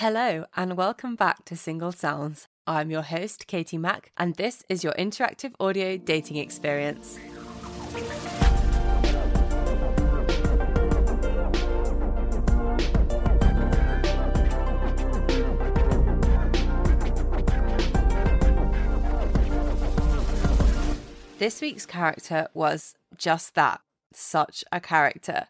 Hello, and welcome back to Single Sounds. I'm your host, Katie Mack, and this is your interactive audio dating experience. This week's character was just that such a character.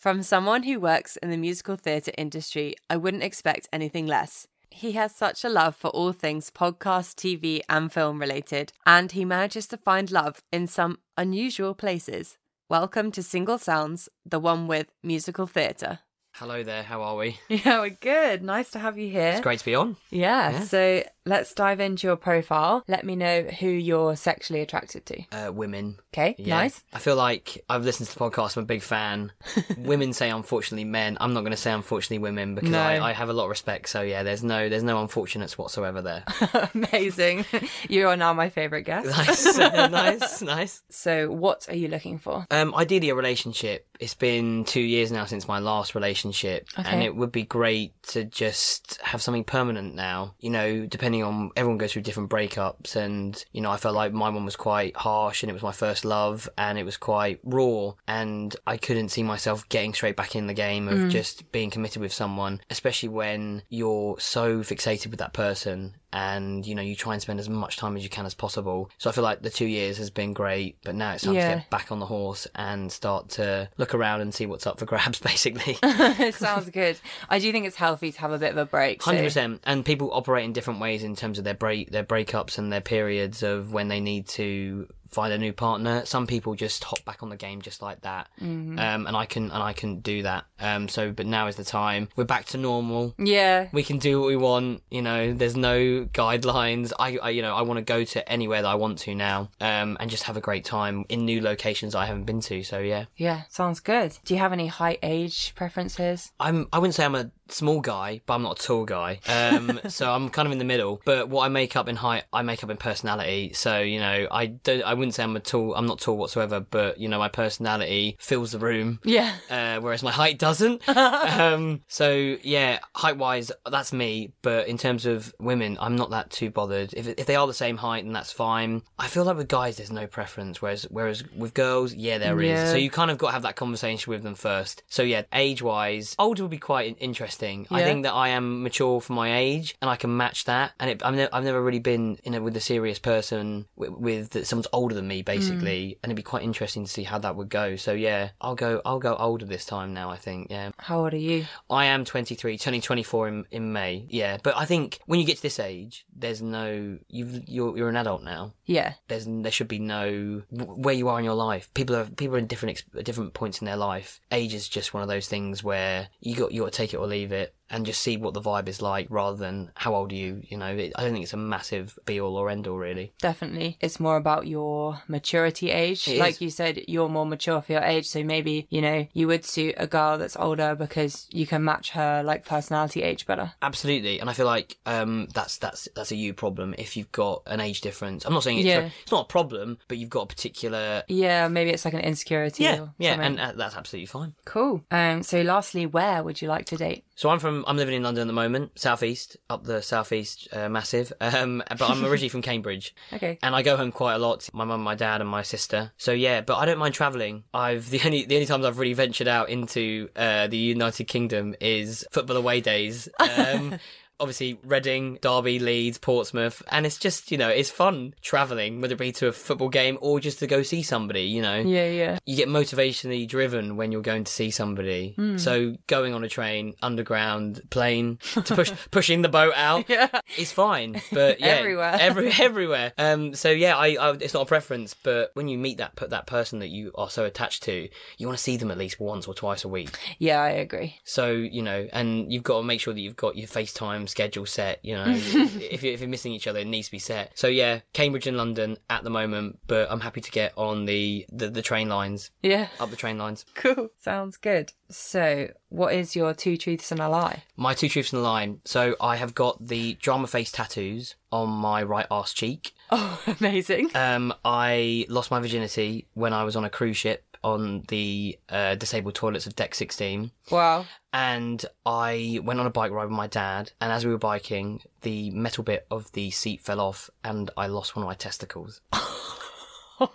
From someone who works in the musical theatre industry, I wouldn't expect anything less. He has such a love for all things podcast, TV, and film related, and he manages to find love in some unusual places. Welcome to Single Sounds, the one with musical theatre. Hello there, how are we? Yeah, we're good. Nice to have you here. It's great to be on. Yeah, Yeah. so let's dive into your profile. Let me know who you're sexually attracted to. Uh, women. Okay, Yeah. nice. I feel like I've listened to the podcast, I'm a big fan. women say unfortunately men. I'm not going to say unfortunately women because No. I, I have a lot of respect. So yeah, there's no there's no unfortunates whatsoever there. Amazing. you are now my favourite guest. nice, nice, nice. So, what are you looking for? Um, ideally a relationship. It's been two years now since my last relationship, and it would be great to just have something permanent now. You know, depending on everyone goes through different breakups, and you know, I felt like my one was quite harsh, and it was my first love, and it was quite raw, and I couldn't see myself getting straight back in the game of mm. just being committed with someone, especially when you're so fixated with that person and you know you try and spend as much time as you can as possible so i feel like the two years has been great but now it's time Yeah. to get back on the horse and start to look around and see what's up for grabs basically it sounds good. I do think it's healthy to have a bit of a break. so- Hundred percent, and people operate in different ways in terms of their break, their breakups, and their periods of when they need to find a new partner. Some people just hop back on the game just like that, Mm-hmm. um, and I can and I can do that. Um, so, but now is the time. We're back to normal. Yeah. We can do what we want. You know, there's no guidelines. I, I you know, I want to go to anywhere that I want to now, um, and just have a great time in new locations I haven't been to. So yeah, Yeah, sounds good. Do you have any height age preferences? I'm I wouldn't say I'm a small guy, but I'm not a tall guy. Um, so I'm kind of in the middle. But what I make up in height, I make up in personality. So you know, I don't. I wouldn't say I'm a tall. I'm not tall whatsoever. But you know, my personality fills the room. Yeah. Uh, whereas my height doesn't. um, so yeah, height wise, that's me. But in terms of women, I'm not that too bothered. If if they are the same height, then that's fine. I feel like with guys, there's no preference. Whereas whereas with girls, yeah, there is. Yeah. So you kind of got to have that conversation with them first. So yeah, age wise, older would be quite in- interesting. I Yeah. think that I am mature for my age, and I can match that. And it, I've, ne- I've never really been in a, with a serious person with, with that someone's older than me, basically, mm. and it'd be quite interesting to see how that would go. So yeah, I'll go. I'll go older this time now. I think. Yeah, How old are you? I am 23, turning 24 in, in May. Yeah, but I think when you get to this age, there's no you've you're you're an adult now Yeah. there's there should be no where you are in your life. People are people are in different different points in their life. Age is just one of those things where you got you got to take it or leave it and just see what the vibe is like rather than how old are you. You know, it, I don't think it's a massive be all or end all really. Definitely. It's more about your maturity age. It like is. you said, you're more mature for your age. So maybe, you know, you would suit a girl that's older because you can match her like personality age better. Absolutely, and I feel like um, that's that's that's a you problem if you've got an age difference. I'm not saying it's, Yeah. it's not a problem, but you've got a particular Yeah, maybe it's like an insecurity. yeah yeah, something. and uh, that's absolutely fine. cool. Um. So, lastly, where would you like to date? So I'm from I'm living in London at the moment, southeast, up the southeast, uh, massive. Um, but I'm originally from Cambridge, Okay. and I go home quite a lot. My mum, my dad, and my sister. So yeah, but I don't mind travelling. I've the only the only times I've really ventured out into uh, the United Kingdom is football away days. Um, obviously Reading, Derby, Leeds, Portsmouth, and it's just you know it's fun travelling, whether it be to a football game or just to go see somebody. You know, Yeah, yeah. you get motivationally driven when you're going to see somebody. Hmm. So going on a train, underground, plane, to push pushing the boat out, Yeah. it's fine. But yeah, Everywhere. every everywhere. Um, so yeah, I, I it's not a preference, but when you meet that that person that you are so attached to, you want to see them at least once or twice a week. Yeah, I agree. So you know, and you've got to make sure that you've got your FaceTime schedule set. You know, if, you're, if you're missing each other, it needs to be set. So yeah, Cambridge and London at the moment, but I'm happy to get on the the, the train lines, Yeah. up the train lines. Cool. Sounds good. So, what is your two truths and a lie? My two truths and a lie. So I have got the drama face tattoos on my right arse cheek. Oh, amazing. Um, I lost my virginity when I was on a cruise ship on the uh, disabled toilets of Deck 16. Wow. And I went on a bike ride with my dad, and as we were biking, the metal bit of the seat fell off, and I lost one of my testicles. oh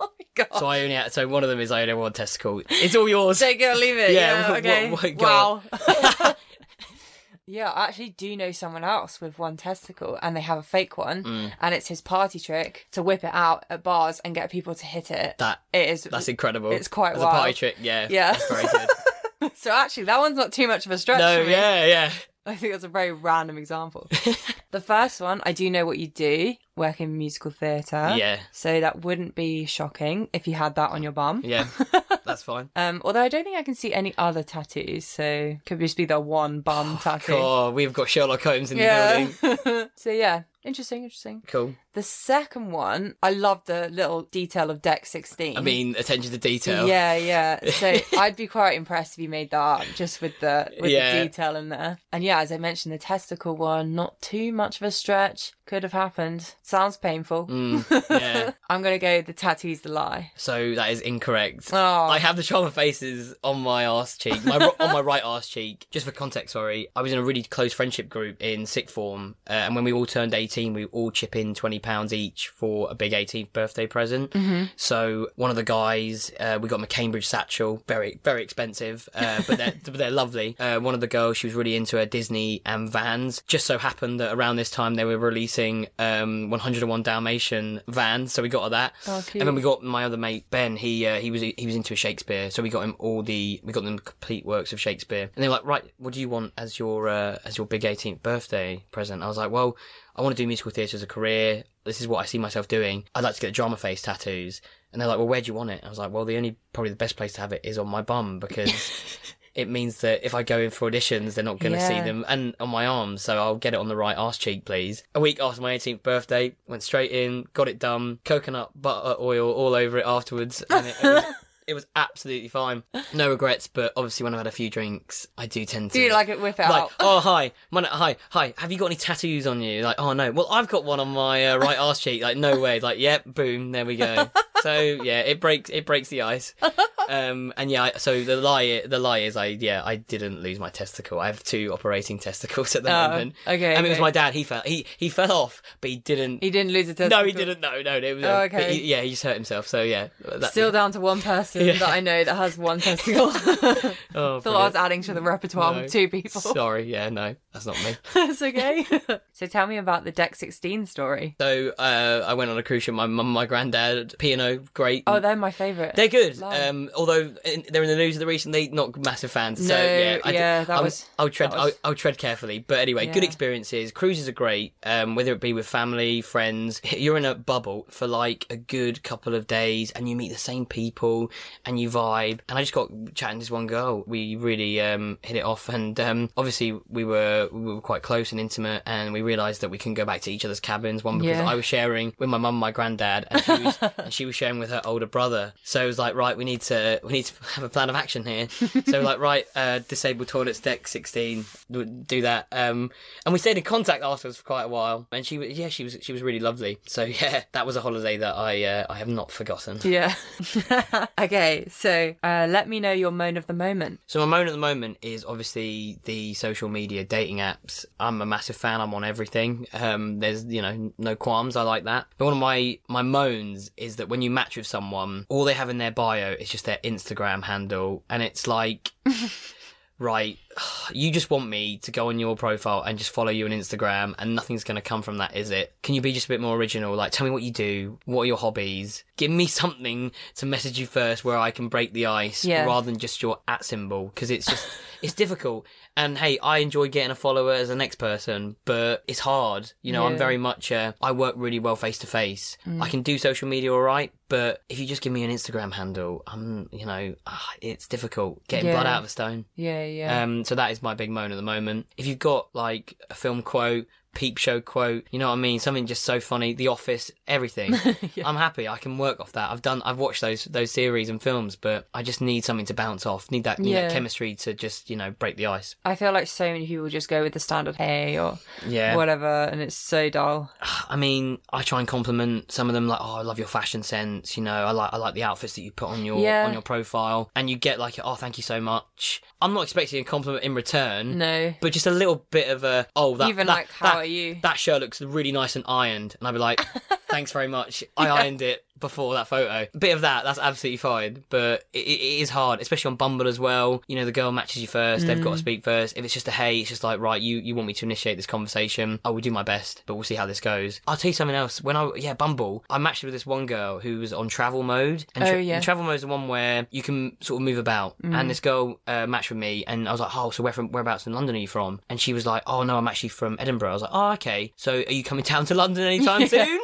my god. So I only had, so one of them is I only have one testicle. It's all yours. Take it or leave it. Yeah, Yeah. okay. wh- wh- go wow. yeah, I actually do know someone else with one testicle, and they have a fake one, Mm. and it's his party trick to whip it out at bars and get people to hit it. That It is. that's incredible. It's quite As a party trick, yeah. Yeah. That's very good. so actually, that one's not too much of a stretch. no, for me. yeah, yeah. I think that's a very random example. the first one, I do know what you do, work in musical theatre. Yeah. So that wouldn't be shocking if you had that on your bum. Yeah. That's fine. Um, although I don't think I can see any other tattoos, so could just be the one bum tattoo. Oh, we've got Sherlock Holmes in the yeah. building. so yeah, interesting, interesting. Cool. The second one, I love the little detail of deck sixteen. I mean, attention to detail. Yeah, yeah. So I'd be quite impressed if you made that up just with the with Yeah. the detail in there. And yeah, as I mentioned, the testicle one, not too much of a stretch. Could have happened. Sounds painful. Mm, yeah. I'm gonna go the tattoo's the lie. So that is incorrect. Oh, I have the charm of faces on my arse cheek, my on my right arse cheek. Just for context, sorry, I was in a really close friendship group in sixth form, uh, and when we all turned eighteen, we all chip in twenty pounds each for a big 18th birthday present. Mm-hmm. So one of the guys, uh, we got him a Cambridge satchel, very very expensive, uh, but they're but they're lovely. Uh, one of the girls, she was really into her Disney and Vans. Just so happened that around this time they were releasing um, 101 Dalmatian Vans, so we got her that. Oh. And then we got my other mate Ben. He uh, he was he was into Shakespeare, so we got him all the we got them complete works of Shakespeare. And they're like, right, what do you want as your uh, as your big 18th birthday present? I was like, well, I want to do musical theatre as a career. This is what I see myself doing. I'd like to get drama face tattoos. And they're like, well, where do you want it? I was like, well, the only probably the best place to have it is on my bum because. It means that if I go in for auditions, they're not going to see them, and on my arms, so I'll get it on the right arse cheek, please. A week after my 18th birthday, went straight in, got it done, coconut butter oil all over it afterwards, and it, it, was, it was absolutely fine. No regrets, but obviously when I've had a few drinks, I do tend to. do you like it? Whip it Like, out. oh hi, my, hi, hi. Have you got any tattoos on you? Like, oh no. Well, I've got one on my uh, right arse cheek. Like, no way. Like, yep, boom, there we go. So yeah, it breaks it breaks the ice. Um, and yeah, I, so the lie the lie is I yeah I didn't lose my testicle. I have two operating testicles at the Oh, moment. okay, i And it was my dad. He fell he he fell off, but he didn't. He didn't lose a testicle. no, he didn't. No, no. It was, Oh, okay. he- yeah, he just hurt himself. So yeah, that, Still down to one person Yeah. that I know that has one testicle. Oh, Thought I was adding to the repertoire No. with two people. Sorry, yeah, no, that's not me. That's okay. so tell me about the Deck 16 story. So uh, I went on a cruise ship. My mum, my granddad, P&O, great. Oh, they're my favourite. They're good. Um, although in, they're in the news of the recently, not massive fans. So No, yeah, I yeah, that I'll, was- I'll tread. was- I'll, I'll tread carefully. But anyway, good experiences. Cruises are great. Um, whether it be with family, friends, you're in a bubble for like a good couple of days, and you meet the same people, and you vibe. And I just got chatting to this one girl. We really um hit it off, and um, obviously we were we were quite close and intimate, and we realised that we couldn't go back to each other's cabins. One because Yeah. I was sharing with my mum, and my granddad, and she was and she was sharing with her older brother. So it was like, right, we need to we need to have a plan of action here. so like, right, uh, disabled toilets deck sixteen, do- that. Um, and we stayed in contact afterwards for quite a while. And she was yeah, she was she was really lovely. So yeah, that was a holiday that I uh, I have not forgotten. Yeah. Okay, so uh, let me know your moan of the moment. So my moan at the moment is obviously the social media dating apps. I'm a massive fan. I'm on everything. Um, there's you know no qualms. I like that. But one of my my moans is that when you match with someone, all they have in their bio is just their Instagram handle, and it's like. Right, you just want me to go on your profile and just follow you on Instagram, and nothing's going to come from that, is it? Can you be just a bit more original? Like, tell me what you do, what are your hobbies? Give me something to message you first where I can break the ice, Yeah. rather than just your at symbol, because it's just it's difficult. And hey, I enjoy getting a follower as the next person, but it's hard. You know, I'm very much uh, I work really well face to face. I can do social media all right, but if you just give me an Instagram handle, I'm you know ah, it's difficult getting blood out of a stone. Yeah, yeah. Um, Um, so that is my big moan at the moment. If you've got like a film quote, peep show quote. You know what I mean? Something just so funny. The Office, everything. I'm happy. I can work off that. I've done. I've watched those those series and films, but I just need something to bounce off. Need that, need that chemistry to just you know break the ice. I feel like so many people just go with the standard hey or Yeah. whatever, and it's so dull. I mean, I try and compliment some of them, like, "Oh, I love your fashion sense." You know, I like I like the outfits that you put on your Yeah. on your profile, and you get like, "Oh, thank you so much." I'm not expecting a compliment in return, No. but just a little bit of a, "Oh, that Even that, like, how that, are you? That shirt looks really nice and ironed," and I'd be like, "Thanks very much. I ironed it." Before that photo, a bit of that, that's absolutely fine. But it, it is hard, especially on Bumble as well. You know, the girl matches you first; they've Mm. got to speak first. If it's just a hey, it's just like right, you you want me to initiate this conversation. I will do my best, but we'll see how this goes. I'll tell you something else. When I yeah Bumble, I matched with this one girl who was on travel mode. And Oh, yeah. and travel mode is the one where you can sort of move about. Mm. And this girl uh, matched with me, and I was like, oh, so where from whereabouts in London are you from? And she was like, oh no, I'm actually from Edinburgh. I was like, oh okay. So are you coming down to London anytime soon?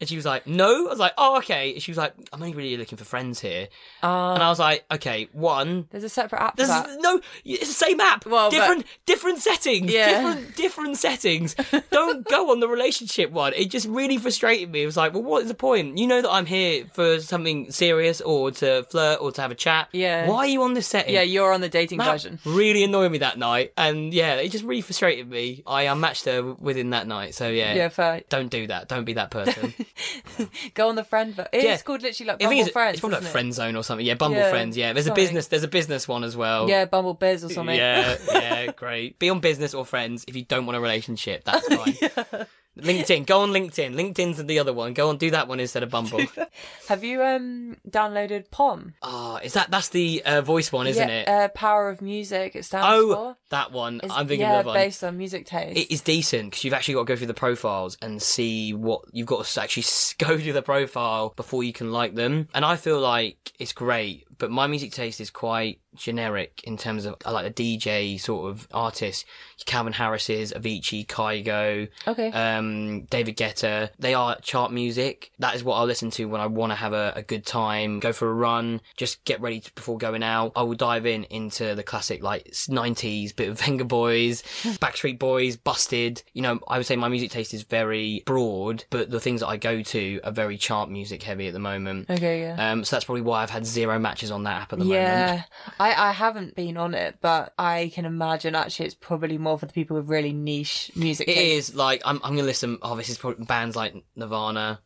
And she was like, no. I was like, oh okay. She was like, I'm only really looking for friends here. Uh, And I was like, okay, one. there's a separate app for There's no, it's the same app. Well, but- different, different settings. Yeah. Different, different settings. Don't go on the relationship one. It just really frustrated me. It was like, well, what is the point? You know that I'm here for something serious or to flirt or to have a chat. Yeah. Why are you on this setting? Yeah, you're on the dating That version. really annoyed me that night, and yeah, it just really frustrated me. I unmatched her within that night, so yeah, Yeah, fair. don't do that. Don't be that person. Go on the friend. Ver- it's Yeah. called literally like Bumble it's, Friends. it's probably like it? friend zone or something. Yeah, Bumble Yeah, Friends. Yeah, there's a business. There's a business one as well. Yeah, Bumble Biz or something. Yeah, yeah, great. Be on business or friends if you don't want a relationship. That's fine. LinkedIn, go on LinkedIn. LinkedIn's the other one. Go on, do that one instead of Bumble. Have you um downloaded POM? Ah, is that that's the uh, voice one, isn't yeah, it? Uh, Power of Music. It stands oh, for. that one. It's- I'm thinking yeah, of other one. based on music taste. It is decent because you've actually got to go through the profiles and see what you've got to actually go through the profile before you can like them. And I feel like it's great, but my music taste is quite generic in terms of I like the DJ sort of artists. Calvin Harris's, Avicii, Kygo, okay. um, David Guetta. They are chart music. That is what I'll listen to when I want to have a, a good time, go for a run, just get ready to, before going out. I will dive in into the classic like 90s bit of Vengaboys, Backstreet Boys, Busted. You know, I would say my music taste is very broad, but the things that I go to are very chart music heavy at the moment. okay. Yeah. Um, so that's probably why I've had zero matches on that app at the moment. Yeah, I, I haven't been on it, but I can imagine actually it's probably more for the people with really niche music. It taste. is like I'm. I'm gonna listen. Oh, this is probably bands like Nirvana,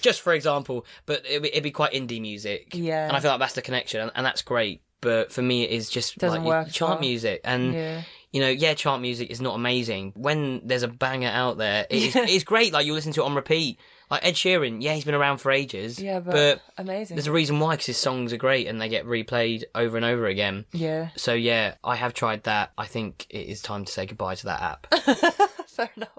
just for example. But it'd be, it'd be quite indie music. Yeah. and I feel like that's the connection, and, and that's great. But for me, it is just Doesn't like chart well. music, and Yeah. you know, yeah, chart music is not amazing. When there's a banger out there, it is, it's great. Like you listen to it on repeat. Like Ed Sheeran, yeah, he's been around for ages. Yeah, but, but amazing. there's a reason why, because his songs are great and they get replayed over and over again. Yeah. So yeah, I have tried that. I think it is time to say goodbye to that app. Fair enough.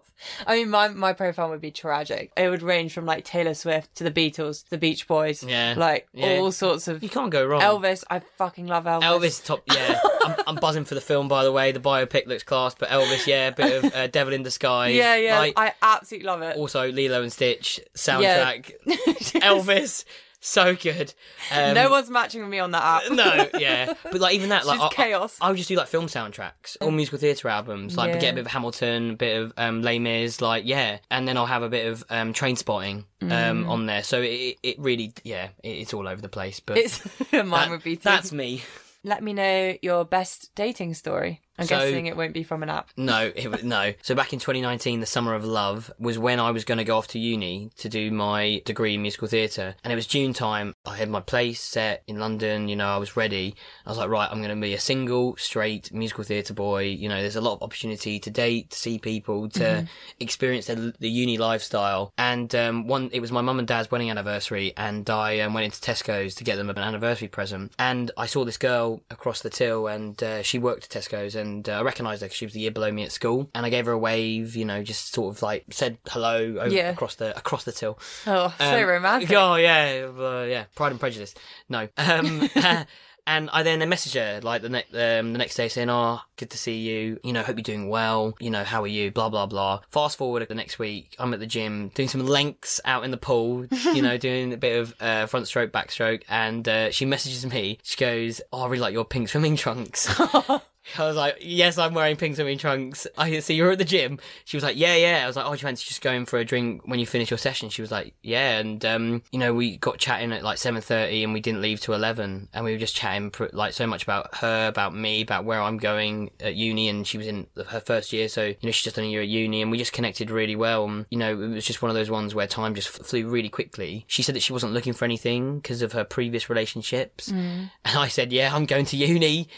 I mean, my my profile would be tragic. It would range from like Taylor Swift to the Beatles, the Beach Boys, Yeah. like Yeah. all sorts of You can't go wrong. Elvis. I fucking love Elvis. Elvis top, yeah. I'm, I'm buzzing for the film, by the way. The biopic looks class, but Elvis, yeah, a bit of uh, Devil in Disguise. Yeah, yeah. Like, I absolutely love it. also, Lilo and Stitch soundtrack. Elvis, so good. Um, no one's matching with me on that app. no, yeah, but like even that, like I, chaos. I, I would just do like film soundtracks or musical theatre albums, like Yeah. get a bit of Hamilton, a bit of um, Les Mis, like yeah, and then I'll have a bit of um, Trainspotting um, Mm. on there. So it, it really, yeah, it, it's all over the place. But It's mine that- would be too. that's me. Let me know your best dating story. I'm So- guessing it won't be from an app. No, it, no. So back in 2019, the summer of love was when I was going to go off to uni to do my degree in musical theatre, and it was June time. I had my place set in London. You know, I was ready. I was like, right, I'm going to be a single, straight musical theatre boy. You know, there's a lot of opportunity to date, to see people, to experience the, the uni lifestyle. And um, one, it was my mum and dad's wedding anniversary, and I um, went into Tesco's to get them an anniversary present. And I saw this girl across the till, and uh, she worked at Tesco's, and uh, I recognised her because she was the year below me at school. And I gave her a wave, you know, just sort of like said hello over, Yeah. across the across the till. Oh, so Um, romantic. Oh yeah, uh, yeah. Pride and Prejudice. No. Um, and I then messaged her like the next um, the next day saying, "Oh, good to see you. You know, hope you're doing well. You know, how are you? Blah blah blah." Fast forward the next week, I'm at the gym doing some lengths out in the pool. You know, doing a bit of uh, front stroke, backstroke, and uh, she messages me. She goes, "Oh, I really like your pink swimming trunks." I was like, yes, I'm wearing pink swimming trunks. I see you're at the gym. She was like, yeah, yeah. I was like, oh, do you fancy just going for a drink when you finish your session? She was like, yeah. And, um, you know, we got chatting at like 7.30 and we didn't leave till 11. And we were just chatting pr- like so much about her, about me, about where I'm going at uni. And she was in her first year. So, you know, she's just done a year at uni and we just connected really well. And, you know, it was just one of those ones where time just f- flew really quickly. She said that she wasn't looking for anything because of her previous relationships. And I said, yeah, I'm going to uni.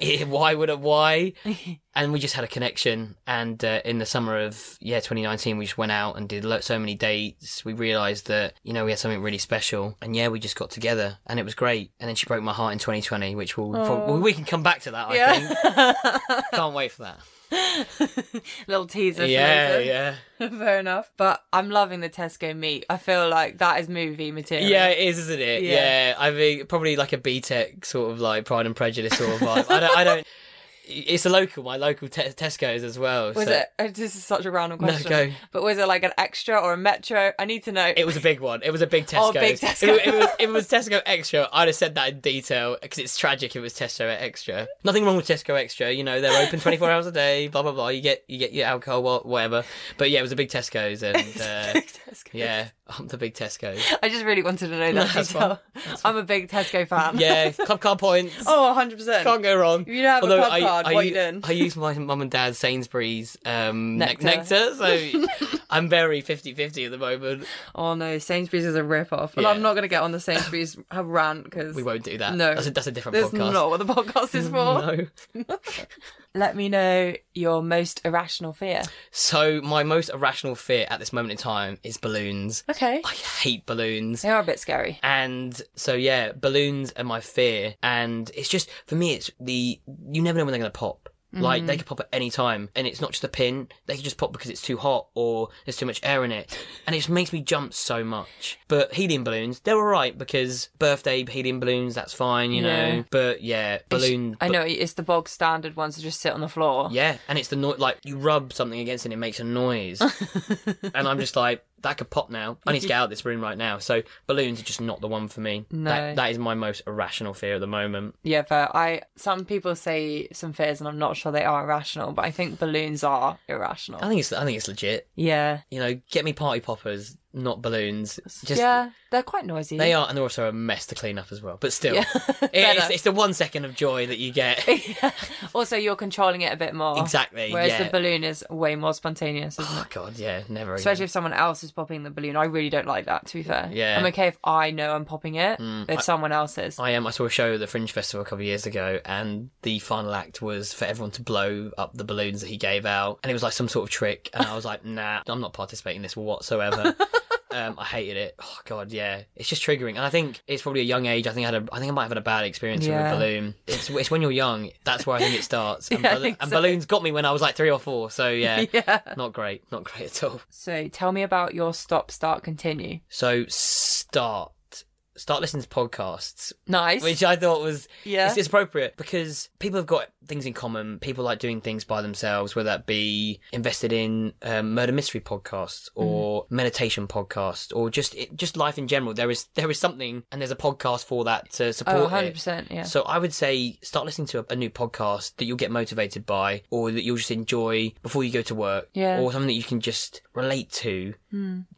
Eh, why would I, why? and we just had a connection. And uh, in the summer of yeah 2019, we just went out and did so many dates. We realised that you know we had something really special, and yeah, we just got together, and it was great. And then she broke my heart in 2020, which we'll we can come back to that. I think can't wait for that. Little teaser. Yeah, yeah, Fair enough. But I'm loving the Tesco meet. I feel like that is movie material. yeah. It is, isn't it? Yeah. Yeah. I mean, probably like a BTEC sort of like Pride and Prejudice sort of vibe. I don't. I don't. It's a local, my local te- Tesco's as well. Was so- it? oh, This is such a random question. No, go. But was it like an extra or a metro? I need to know. It was a big one. It was a big Tesco. Oh, big Tesco. If, it was, if it was Tesco Extra, I'd have said that in detail because it's tragic. If it was Tesco Extra, nothing wrong with Tesco Extra. You know they're open twenty four hours a day. Blah blah blah. You get you get your alcohol, whatever. But yeah, it was a big Tesco's, and uh, Tesco. yeah, I'm the big Tesco. I just really wanted to know No, that that's detail. I'm a big Tesco fan. Yeah, club card points. Oh, 100%. Can't go wrong. If you don't have a Although club I, card, I, what u- you doing? I use my mum and dad's Sainsbury's um, nectar. Nectar. so I'm very 50-50 at the moment. Oh no, Sainsbury's is a rip off. And Yeah. I'm not going to get on the Sainsbury's rant because We won't do that. No. that's a, that's a different that's podcast. not what the podcast is for. No. Let me know your most irrational fear. So my most irrational fear at this moment in time is balloons. Okay. I hate balloons. They are a bit scary. And so yeah, balloons are my fear. And it's just for me, it's the you never know when they're gonna pop. Like they mm-hmm. could pop at any time, and it's not just a pin. They could just pop because it's too hot or there's too much air in it, and it just makes me jump so much. But helium balloons, they're all right because birthday helium balloons, that's fine, you Yeah. know. But yeah, balloon. I know it's the bog standard ones that just sit on the floor. Yeah, and it's the noise. Like you rub something against it, and it makes a noise, and I'm just like, that could pop now. I need to get out of this room right now. So balloons are just not the one for me. No. That, that is my most irrational fear at the moment. Yeah, but I some people say some fears, and I'm not sure they are irrational, but I think balloons are irrational. I think it's I think it's legit. yeah, You know, get me party poppers, not balloons. Just yeah, they're quite noisy. they are, and they're also a mess to clean up as well. But still, Yeah. it- it's, it's the one second of joy that you get. also, you're controlling it a bit more. Exactly, Whereas yeah. the balloon is way more spontaneous, isn't oh it? God, yeah, never. Especially again. if someone else is popping the balloon. I really don't like that, to be fair. Yeah. Mm, I'm okay if I know I'm popping it, if someone else is. I am. I saw a show at the Fringe Festival a couple of years ago, and the final act was for everyone to blow up the balloons that he gave out, and it was like some sort of trick. And I was like, Nah, I'm not participating in this whatsoever. Um, I hated it. Oh god, yeah, it's just triggering. And I think it's probably a young age. I think I had a. I think I might have had a bad experience Yeah. with a balloon. It's it's when you're young. That's where I think it starts. And, Yeah, I bal- and so. balloons got me when I was like three or four. So yeah, yeah. not great. Not great at all. So tell me about your stop, start, continue. So start. Start listening to podcasts, Nice. which I thought was Yeah. it's, it's appropriate because people have got things in common. People like doing things by themselves, whether that be invested in um, murder mystery podcasts or meditation podcasts or just it, just life in general. There is there is something, and there's a podcast for that to support oh, 100%. Yeah. So I would say start listening to a, a new podcast that you'll get motivated by, or that you'll just enjoy before you go to work, Yeah. or something that you can just relate to.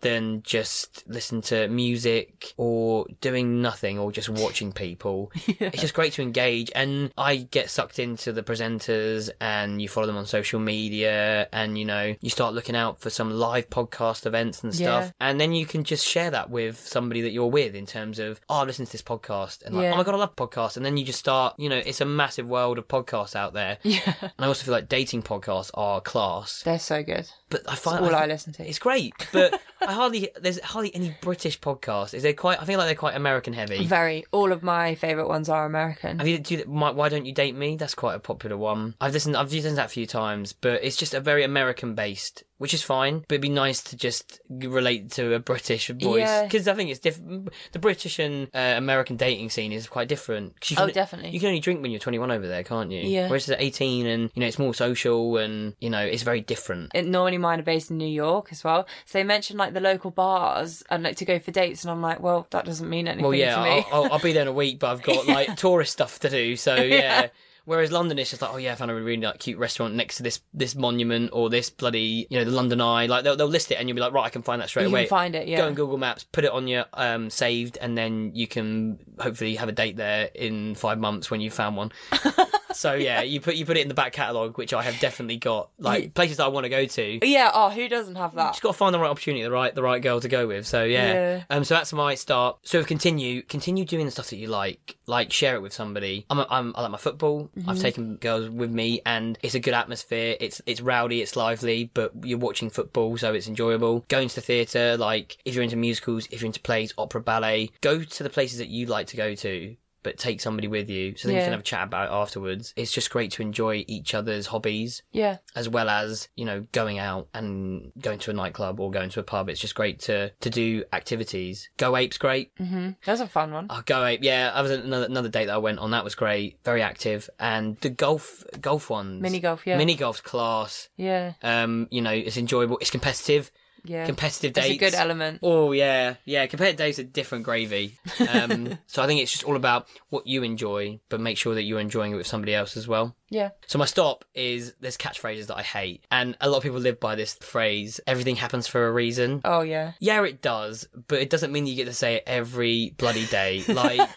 Than just listen to music or doing nothing or just watching people. It's just great to engage, and I get sucked into the presenters, and you follow them on social media, and you know you start looking out for some live podcast events and stuff, Yeah. and then you can just share that with somebody that you're with in terms of oh, listened to this podcast, and like Yeah. oh my god, I love podcasts, and then you just start, you know, it's a massive world of podcasts out there, yeah. and I also feel like dating podcasts are class, They're so good. but I find all I I listen to. it's great, but I hardly there's hardly any British podcasts. Is there quite? I feel like they're quite American heavy. Very. All of my favourite ones are American. Have you, do you, why, why don't you date me? That's quite a popular one. I've listened. I've listened to that a few times, but it's just a very American based, which is fine. But it'd be nice to just relate to a British voice Yeah. because I think it's different. The British and uh, American dating scene is quite different. 'Cause you Oh, can- definitely. You can only drink when you're 21 over there, can't you? Yeah. Whereas at 18, and you know, it's more social, and you know, it's very different. it, normally mine are based in New York as well. So they mentioned like the local bars and like to go for dates, and I'm like, well, that doesn't mean anything Well, yeah, to me. I'll, I'll, I'll be there in a week, but I've got like tourist stuff to do. So yeah. Whereas London is just like, oh yeah, I found a really like, cute restaurant next to this this monument or this bloody, you know, the London Eye. Like they'll, they'll list it and you'll be like, right, I can find that straight You away. can find it, yeah. Go on Google Maps, put it on your um, saved, and then you can hopefully have a date there in five months when you found one. so yeah, you put you put it in the back catalogue, which I have definitely got. Like places that I want to go to. Yeah. Oh, who doesn't have that? Just got to find the right opportunity, the right the right girl to go with. So yeah. Yeah. Um. So that's my start. So continue continue doing the stuff that you like. Like share it with somebody. I'm, a, I'm I like my football. Mm-hmm. I've taken girls with me, and it's a good atmosphere. It's it's rowdy, it's lively, but you're watching football, so it's enjoyable. Going to the theatre, like if you're into musicals, if you're into plays, opera, ballet, go to the places that you like to go to. But take somebody with you, so then you Yeah. can have a chat about it afterwards. It's just great to enjoy each other's hobbies Yeah. as well as you know going out and going to a nightclub or going to a pub it's just great to to do activities go ape's great Mm-hmm. That's a fun one. oh, go ape yeah i was another another date that i went on that was great very active and the golf golf ones Mini golf, yeah. mini golf's class Yeah. um you know it's enjoyable it's competitive Yeah. competitive That's a good element. Oh yeah, yeah. Competitive dates are different gravy. Um, so I think it's just all about what you enjoy, but make sure that you're enjoying it with somebody else as well. Yeah. So my stop is there's catchphrases that I hate, and a lot of people live by this phrase: "Everything happens for a reason." Oh yeah. Yeah, it does, but it doesn't mean you get to say it every bloody day. Like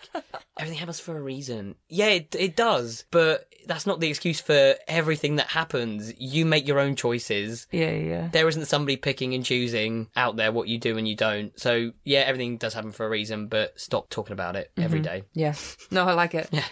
everything happens for a reason. Yeah, it, it does, but that's not the excuse for everything that happens. You make your own choices. Yeah. Yeah. There isn't somebody picking and choosing out there what you do and you don't. So yeah, everything does happen for a reason, but stop talking about it mm-hmm. every day. Yeah. No, I like it. Yeah.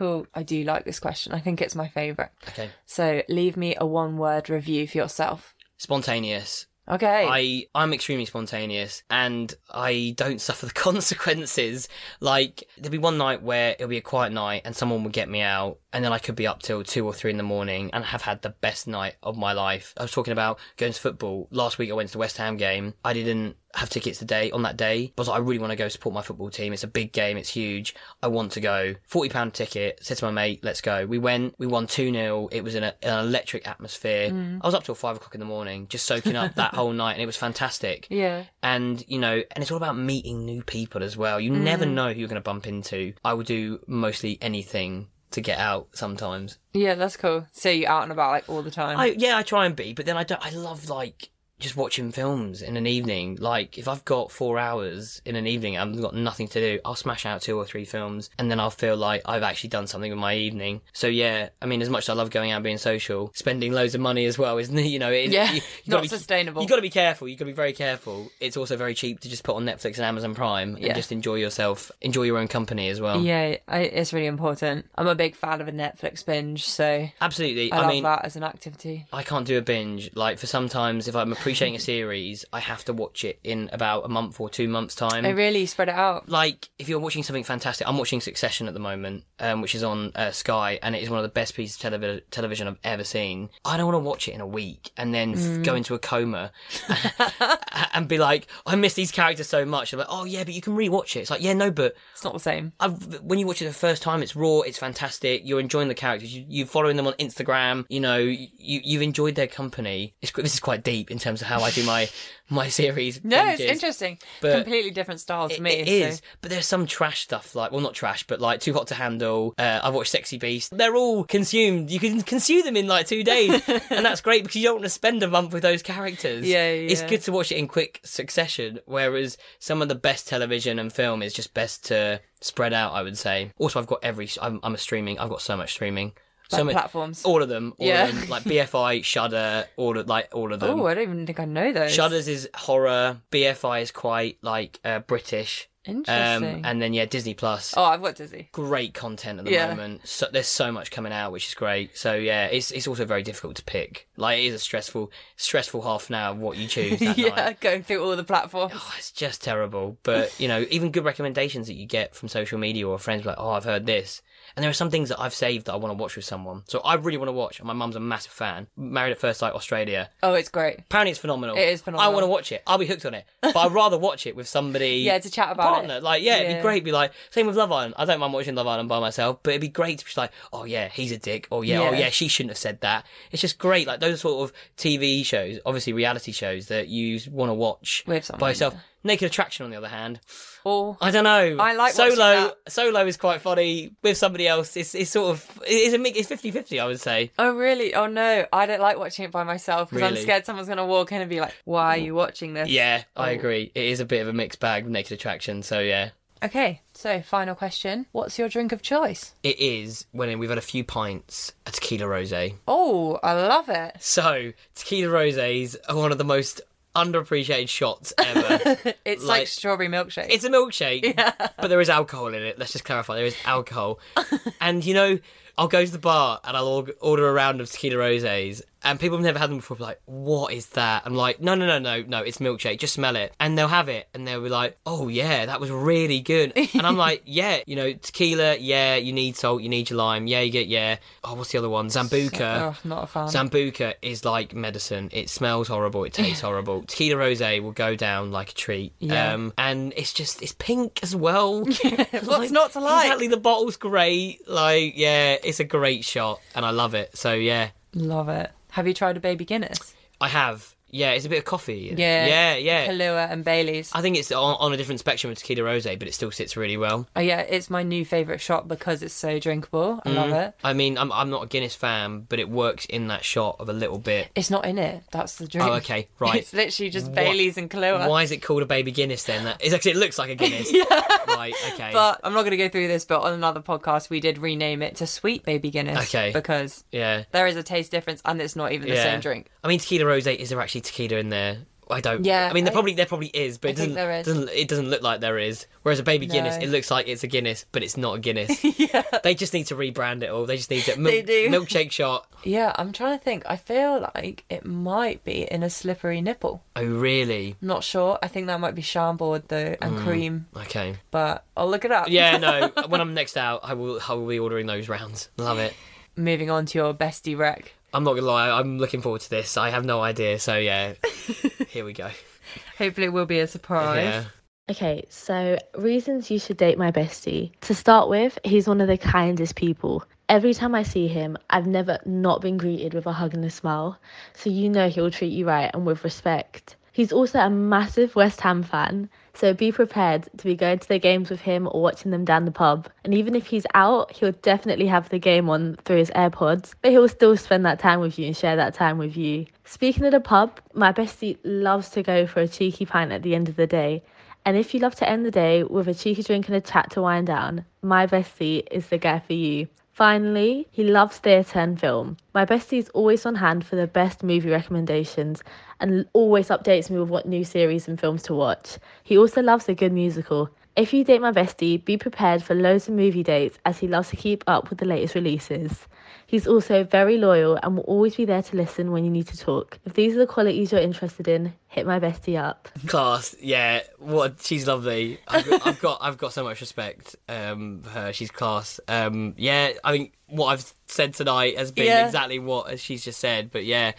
Cool. I do like this question. I think it's my favourite. Okay. So leave me a one word review for yourself. Spontaneous. Okay. I I'm extremely spontaneous and I don't suffer the consequences. Like there'll be one night where it'll be a quiet night and someone will get me out and then I could be up till two or three in the morning and have had the best night of my life. I was talking about going to football. Last week I went to the West Ham game. I didn't have tickets today on that day, but I was like, I really want to go support my football team. It's a big game, it's huge. I want to go. Forty pound ticket, said to my mate, let's go. We went, we won two 0 It was in a, an electric atmosphere. I was up till five o'clock in the morning, just soaking up that whole night and it was fantastic yeah. and you know and it's all about meeting new people as well you never Mm. know who you're going to bump into i would do mostly anything to get out sometimes Yeah. That's cool. So you out and about like all the time. i yeah i try and be but then i don't i love like just watching films in an evening like if i've got four hours in an evening i've got nothing to do i'll smash out two or three films and then i'll feel like i've actually done something with my evening so yeah i mean as much as i love going out and being social spending loads of money as well isn't it you know it, Yeah, you, you not gotta be- sustainable. you got to be careful. You got to be very careful. It's also very cheap to just put on Netflix and Amazon Prime and Yeah. just enjoy yourself, enjoy your own company as well. yeah, I, it's really important. I'm a big fan of a Netflix binge, so Absolutely. I, I, love mean, that as an activity. I can't do a binge. Like for sometimes, if I'm appreciating a series, I have to watch it in about a month or two months time. I really spread it out. like if you're watching something fantastic, I'm watching Succession at the moment, um, which is on uh, Sky, and it is one of the best pieces of televi- television I've ever seen. I don't want to watch it in a week and then f- go into a coma and be like, I miss these characters so much. I'm like, oh yeah, but you can rewatch it. It's like, yeah, no, but It's not the same. I've, when you watch it the first time, it's raw, it's fantastic. You're enjoying the characters. You, you're following them on Instagram. You know, you you've enjoyed their company. It's this is quite deep in terms of how I do my my series. No, it's interesting. but Completely different style to It- me. it so- but there's some trash stuff like, well, not trash, but like Too Hot to Handle. Uh, I've watched Sexy Beast. They're all consumed. You can consume them in like two days, and that's great because you don't want to spend a month with those characters. Yeah, yeah. It's good to watch it in quick succession. Whereas some of the best television and film is just best to spread out. I would say. Also, I've got every. I'm, I'm a streaming. I've got so much streaming. Like platforms. All of them. All Yeah. of them. Like BFI, Shudder, all of like all of them. Oh, I don't even think I know those. Shudders is horror. BFI is quite like uh, British. Um, Interesting. and then yeah, Disney Plus. oh, I've got Disney. Great content at the Yeah. moment. So, there's so much coming out, which is great. So yeah, it's it's also very difficult to pick. Like it is a stressful stressful half an hour of what you choose yeah, night. going through all the platforms. Oh, it's just terrible. But you know, even good recommendations that you get from social media or friends like, oh, I've heard this. And there are some things that I've saved that I want to watch with someone. So I really want to watch. And my mum's a massive fan. Married at First Sight Australia. Oh, it's great. Apparently it's phenomenal. It is phenomenal. I want to watch it. I'll be hooked on it. But I'd rather watch it with somebody. Yeah, to chat about partner. it. Like, yeah, it'd be great. Be like, same with Love Island. I don't mind watching Love Island by myself, but it'd be great to be like, oh yeah, he's a dick. Or yeah, oh Yeah. yeah, she shouldn't have said that. It's just great. Like those sort of TV shows, obviously reality shows that you want to watch With someone, by yourself. Naked Attraction, on the other hand, Or I don't know. I like solo. Solo is quite funny with somebody else. It's it's sort of it's a mix. It's 50-50, I would say. Oh really? Oh no, I don't like watching it by myself because I'm scared someone's gonna walk in and be like, "Why are you watching this?" Yeah, I Oh. agree. It is a bit of a mixed bag Naked Attraction. So yeah, Okay, so final question: What's your drink of choice? it is when we've had a few pints, a tequila rosé. Oh, I love it. So tequila rosés are one of the most underappreciated shots ever. It's like, Like- strawberry milkshake. It's a milkshake, but there is alcohol in it. Let's just clarify: there is alcohol, and you know, I'll go to the bar and I'll order a round of tequila rosés, and people have never had them before. Be like, "What is that?" I'm like, "No, no, no, no, no, it's milkshake. Just smell it." And they'll have it, and they'll be like, "Oh yeah, that was really good." And I'm like, "Yeah, you know, tequila. Yeah, you need salt, you need your lime. Yeah, you get yeah. Oh, what's the other one? Zambuca." oh, not a fan. Sambuca is like medicine. It smells horrible. It tastes horrible. Tequila rosé will go down like a treat. Yeah. Um, and it's just it's pink as well. What's not to like? Exactly. The bottle's great. Like yeah, it's a great shot, and I love it. So yeah, Love it. Have you tried a baby Guinness? I have. Yeah, it's a bit of coffee. Yeah. Yeah, yeah. Kahlua and Bailey's. I think it's on, on a different spectrum of tequila rosé, but it still sits really well. Oh yeah, it's my new favourite shot because it's so drinkable. I Mm. love it. I mean, I'm I'm not a Guinness fan, but it works in that shot of a little bit. It's not in it. That's the drink. Oh, okay, right. It's literally just What- Bailey's and Kahlua. Why is it called a baby Guinness then? That is actually it looks like a Guinness. yeah. Right. Okay. But I'm not going to go through this. But on another podcast, we did rename it to Sweet Baby Guinness. Okay. Because yeah. there is a taste difference, and it's not even the Yeah. same drink. I mean, tequila rosé. Is there actually tequila in there? I don't. Yeah, I mean, there I- probably there probably is, but I it doesn't. is. Doesn't it doesn't look like there is. Whereas a baby Guinness, it looks like it's a Guinness, but it's not a Guinness. yeah. they just need to rebrand it all. They just need to They do. milkshake shot. Yeah, I'm trying to think. I feel like it might be in a slippery nipple. Oh really? Not sure. I think that might be Chambord though and Mm. cream, Okay. but I'll look it up. Yeah. No. when I'm next out, I will. I will be ordering those rounds. Love it. Moving on to your bestie rec. I'm not gonna lie. I'm looking forward to this. I have no idea. So yeah. Here we go. Hopefully, it will be a surprise. Yeah. Okay, so reasons you should date my bestie. To start with, he's one of the kindest people. Every time I see him, I've never not been greeted with a hug and a smile. So you know he'll treat you right and with respect. He's also a massive West Ham fan, so be prepared to be going to the games with him or watching them down the pub. And even if he's out, he'll definitely have the game on through his AirPods, but he'll still spend that time with you and share that time with you. Speaking of the pub, my bestie loves to go for a cheeky pint at the end of the day. And if you love to end the day with a cheeky drink and a chat to wind down, my bestie is the guy for you. Finally, he loves theatre and film. My bestie is always on hand for the best movie recommendations and always updates me with what new series and films to watch. He also loves a good musical. If you date my bestie, be prepared for loads of movie dates as he loves to keep up with the latest releases. He's also very loyal and will always be there to listen when you need to talk. If these are the qualities you're interested in, hit my bestie up. Class, yeah. What she's lovely. I've got, I've got, I've got so much respect um, for her. She's class. Um, yeah, I think what I've said tonight has been Yeah. exactly what she's just said. But yeah,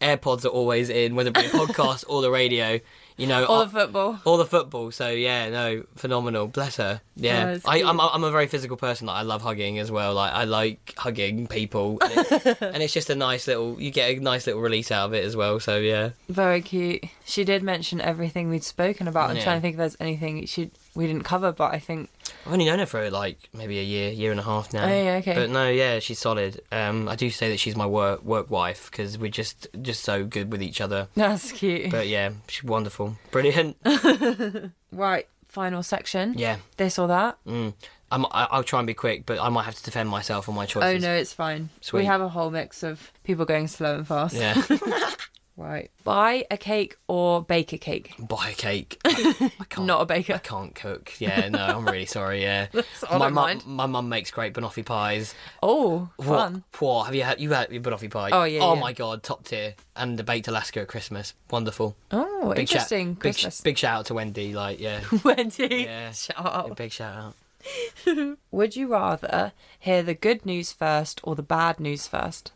AirPods are always in, whether it be a podcast or the radio. You know, All I- the football. all the football. So yeah, no, phenomenal. Bless her. Yeah, I, cute. I'm I'm a very physical person. Like, I love hugging as well. Like I like hugging people, and, it- and it's just a nice little. You get a nice little release out of it as well. So yeah. Very cute. She did mention everything we'd spoken about. I'm Yeah. trying to think if there's anything she we didn't cover, but I think I've only known her for like maybe a year, year and a half now. Oh, yeah, okay. But no, yeah, she's solid. Um, I do say that she's my work work wife because we're just just so good with each other. that's cute. But yeah, she's wonderful, brilliant. right, final section. Yeah, This or that. mm. I'm, I'll try and be quick, but I might have to defend myself on my choices. Oh no, it's fine. Sweet. We have a whole mix of people going slow and fast. Yeah, Right. Buy a cake or bake a cake. buy a cake. I, I can't. Not a I baker. I can't cook. Yeah, no, I'm really sorry. Yeah, That's I my don't mum, mind. my mum makes great banoffee pies. Oh, What? fun. What? Have you had you had your banoffee pie? Oh, yeah, Oh yeah. my god, top tier. And the baked Alaska at Christmas, wonderful. Oh, Big shout- interesting. big, Christmas. big shout out to Wendy. Like, yeah, Wendy. Yeah. Shut up. big shout out. Would you rather hear the good news first or the bad news first?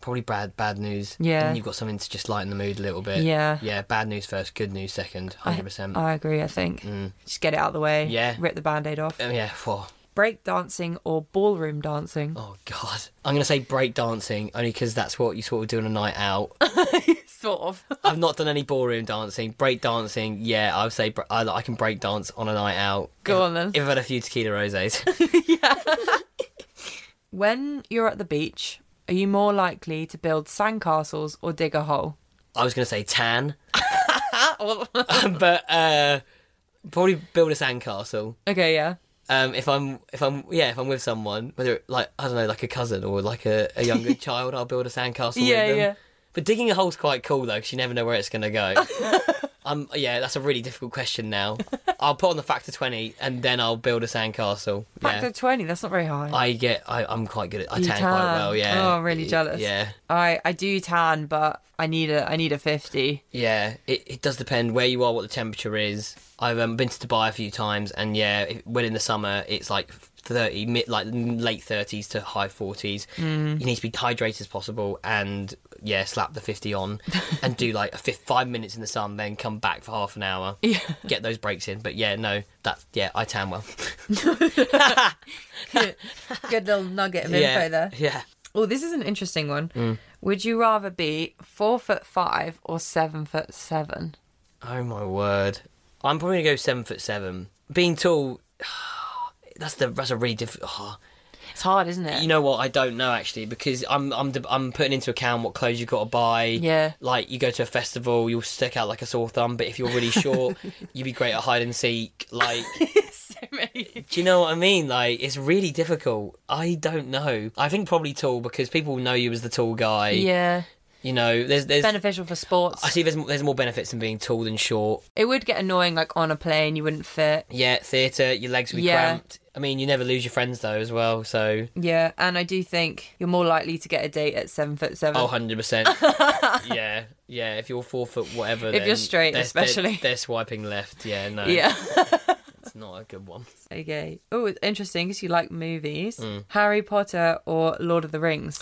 Probably bad bad news. Yeah. And you've got something to just lighten the mood a little bit. Yeah. Yeah, bad news first, good news second, hundred percent. I agree, I think. Mm. Just get it out of the way. Yeah. Rip the band aid off. Oh yeah. Whoa. Break dancing or ballroom dancing? Oh god. I'm gonna say break dancing only because that's what you sort of do on a night out. sort of. I've not done any ballroom dancing, break dancing. Yeah, I would say I, I can break dance on a night out. Go if, on then. If I've had a few tequila rosés. yeah. When you're at the beach, are you more likely to build sandcastles or dig a hole? I was going to say tan, but uh, probably build a sandcastle. okay, yeah. Um, if I'm if I'm yeah if I'm with someone, whether like I don't know like a cousin or like a, a younger child, I'll build a sandcastle Yeah, with them. yeah. But digging a hole's quite cool though, because you never know where it's going to go. Um, yeah, that's a really difficult question now. I'll put on the factor twenty, and then I'll build a sandcastle. Factor Yeah. 20, that's not very high. I get. I, I'm quite good at. I You tan, quite well. Yeah. Oh, I'm really jealous. Yeah. I, I do tan, but I need a I need a 50. Yeah, it, it does depend where you are, what the temperature is. I've um, been to Dubai a few times, and yeah, when in the summer it's like thirty, mid like late thirties to high forties. Mm. You need to be hydrated as possible, and yeah, slap the fifty on, and do like a fifth, five minutes in the sun, then come back for half an hour. Yeah. Get those breaks in, but yeah, no, that yeah, I tan well. Good little nugget of yeah, info there. yeah. Oh, this is an interesting one. Mm. Would you rather be four foot five or seven foot seven? Oh my word, I'm probably gonna go seven foot seven. Being tall, that's the that's a really difficult. It's hard, isn't it? You know what? I don't know actually because I'm I'm I'm putting into account what clothes you've got to buy. Yeah. Like you go to a festival, you'll stick out like a sore thumb. But if you're really short, you'd be great at hide and seek. Like, so many. do you know what I mean? Like, it's really difficult. I don't know. I think probably tall because people know you as the tall guy. Yeah. You know, there's there's. Beneficial for sports. I see there's there's more benefits in being tall than short. It would get annoying, like on a plane, you wouldn't fit. Yeah, theatre, your legs would be Yeah. cramped. I mean, you never lose your friends though, as well. So, Yeah, and I do think you're more likely to get a date at seven foot seven. oh, 100 percent. Yeah, yeah. If you're four foot whatever, If you're straight, they're- especially. they're, they're swiping left. Yeah, no, yeah. it's not a good one. okay. Oh, it's interesting because you like movies. Mm. Harry Potter or Lord of the Rings?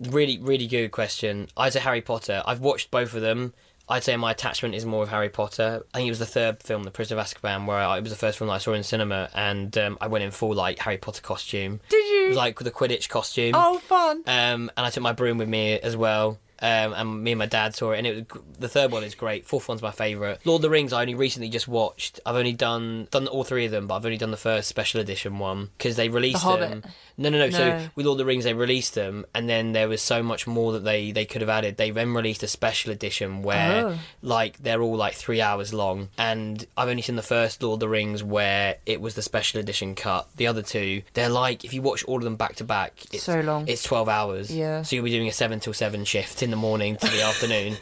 Really, really good question. I'd say Harry Potter. I've watched both of them. I'd say my attachment is more with Harry Potter. I think it was the third film, The Prisoner of Azkaban, where I, it was the first film that I saw in cinema, and um, I went in full like Harry Potter costume. Did It you? was like with the Quidditch costume. oh, fun. Um, and I took my broom with me as well. Um, and me and my dad saw it, and it was, the third one is great. Fourth one's my favourite. Lord of the Rings, I only recently just watched. I've only done done all three of them, but I've only done the first special edition one because they released Hobbit. them. No, no, no, So No. with Lord of the Rings, they released them, and then there was so much more that they they could have added. They then released a special edition where Oh. like they're all like three hours long, and I've only seen the first Lord of the Rings where it was the special edition cut. The other two, they're like if you watch all of them back to back, it's So long. It's twelve hours. Yeah. So you'll be doing a seven till seven shift in the morning to the afternoon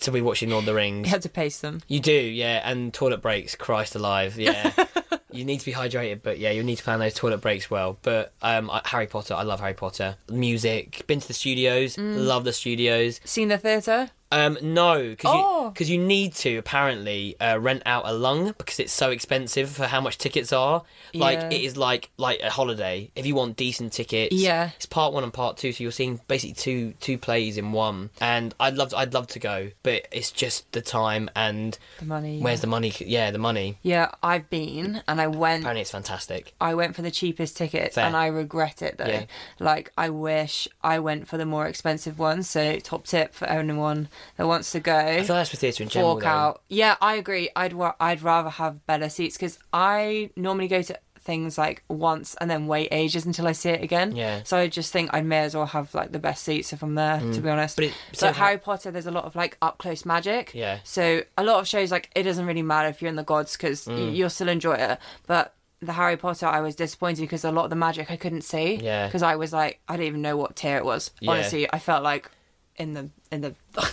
to be watching Lord of the Rings. You had to pace them. You do, yeah, and toilet breaks, Christ alive, yeah. you need to be hydrated, but yeah, you need to plan those toilet breaks well. But um, I- Harry Potter, I love Harry Potter. Music, been to the studios, Mm. love the studios. Seen the theatre? Um, no, because Oh. you, you need to apparently uh, rent out a lung because it's so expensive for how much tickets are. Like Yeah. it is like like a holiday. If you want decent tickets, Yeah. it's part one and part two, so you're seeing basically two two plays in one. And I'd love to, I'd love to go, but it's just the time and The money. where's the money? Yeah, the money. Yeah, I've been and I went. Apparently, it's fantastic. I went for the cheapest tickets Fair. and I regret it though. Yeah. Like I wish I went for the more expensive ones. So top tip for anyone that wants to go. I feel that's for theatre in general. though. out. Yeah, I agree. I'd wa- I'd rather have better seats because I normally go to things like once and then wait ages until I see it again. Yeah. So I just think I may as well have like the best seats if I'm there. To be honest. But it- so how- Harry Potter, there's a lot of like up close magic. Yeah. So a lot of shows like it doesn't really matter if you're in the gods because Mm. you'll still enjoy it, but. The Harry Potter, I was disappointed because a lot of the magic I couldn't see. Yeah. Because I was like, I didn't even know what tier it was. Yeah. Honestly, I felt like in the in the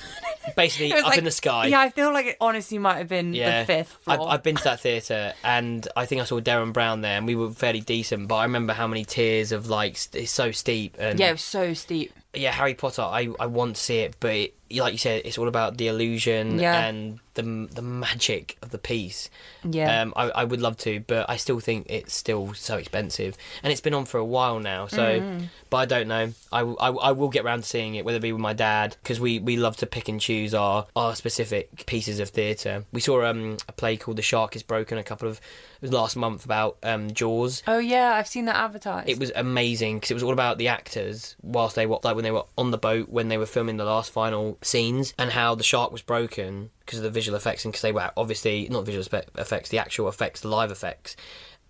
Basically, up like- in the sky. Yeah, I feel like it honestly might have been Yeah. the fifth I've, floor. I've been to that theatre and I think I saw Derren Brown there and we were fairly decent, but I remember how many tiers of like it's so steep and yeah, it was so steep. Yeah, Harry Potter. I, I want to see it, but it, like you said, it's all about the illusion Yeah. and the the magic of the piece. Yeah. Um, I, I would love to, but I still think it's still so expensive, and it's been on for a while now. So, Mm-hmm. but I don't know. I I will get around to seeing it, whether it be with my dad, because we, we love to pick and choose our our specific pieces of theatre. We saw um a play called The Shark Is Broken a couple of was last month about um Jaws. oh yeah, I've seen that advertised. It was amazing because it was all about the actors whilst they wa- like when they were on the boat when they were filming the last final scenes and how the shark was broken because of the visual effects and because they were obviously not visual effects, the actual effects, the live effects,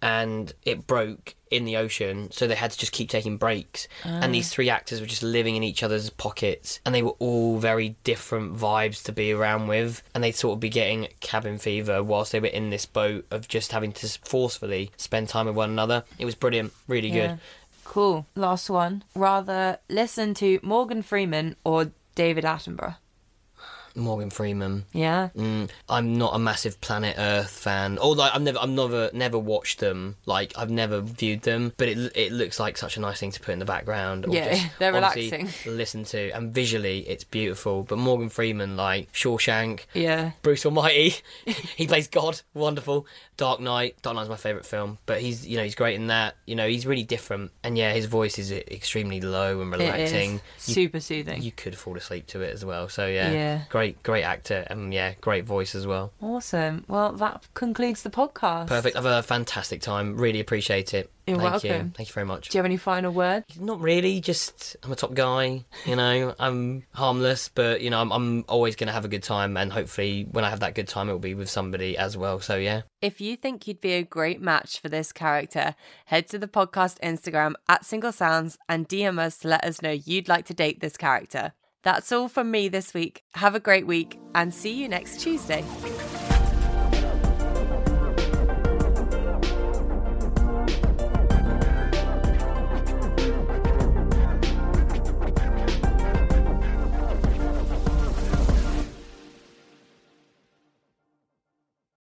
and it broke in the ocean, so they had to just keep taking breaks. And these ah. three actors were just living in each other's pockets, and they were all very different vibes to be around with, and they'd sort of be getting cabin fever whilst they were in this boat of just having to forcefully spend time with one another. It was brilliant, really good. Cool. Last one. Rather listen to Morgan Freeman or David Attenborough. Morgan Freeman. Yeah. Mm, I'm not a massive Planet Earth fan. Although I've never, I've never, never watched them. Like I've never viewed them. But it, it looks like such a nice thing to put in the background. Or Yeah, just they're relaxing. Listen to, and visually it's beautiful. But Morgan Freeman, like Shawshank, Yeah. Bruce Almighty, he plays God, wonderful. Dark Knight, Dark Knight's my favourite film. But he's, you know, he's great in that. You know, he's really different. And yeah, his voice is extremely low and It relaxing. is You super soothing. you could fall asleep to it as well. So yeah, Yeah. great, great actor, and yeah, great voice as well. Awesome. Well, that concludes the podcast. Perfect. I've had a fantastic time. Really appreciate it. You're Thank you. welcome. Thank you very much. Do you have any final word? Not really. Just I'm a top guy. You know, I'm harmless, but you know, I'm, I'm always going to have a good time, and hopefully, when I have that good time, it will be with somebody as well. So yeah. If you think you'd be a great match for this character, head to the podcast Instagram at Single Sounds and DM us to let us know you'd like to date this character. That's all from me this week. Have a great week and see you next Tuesday.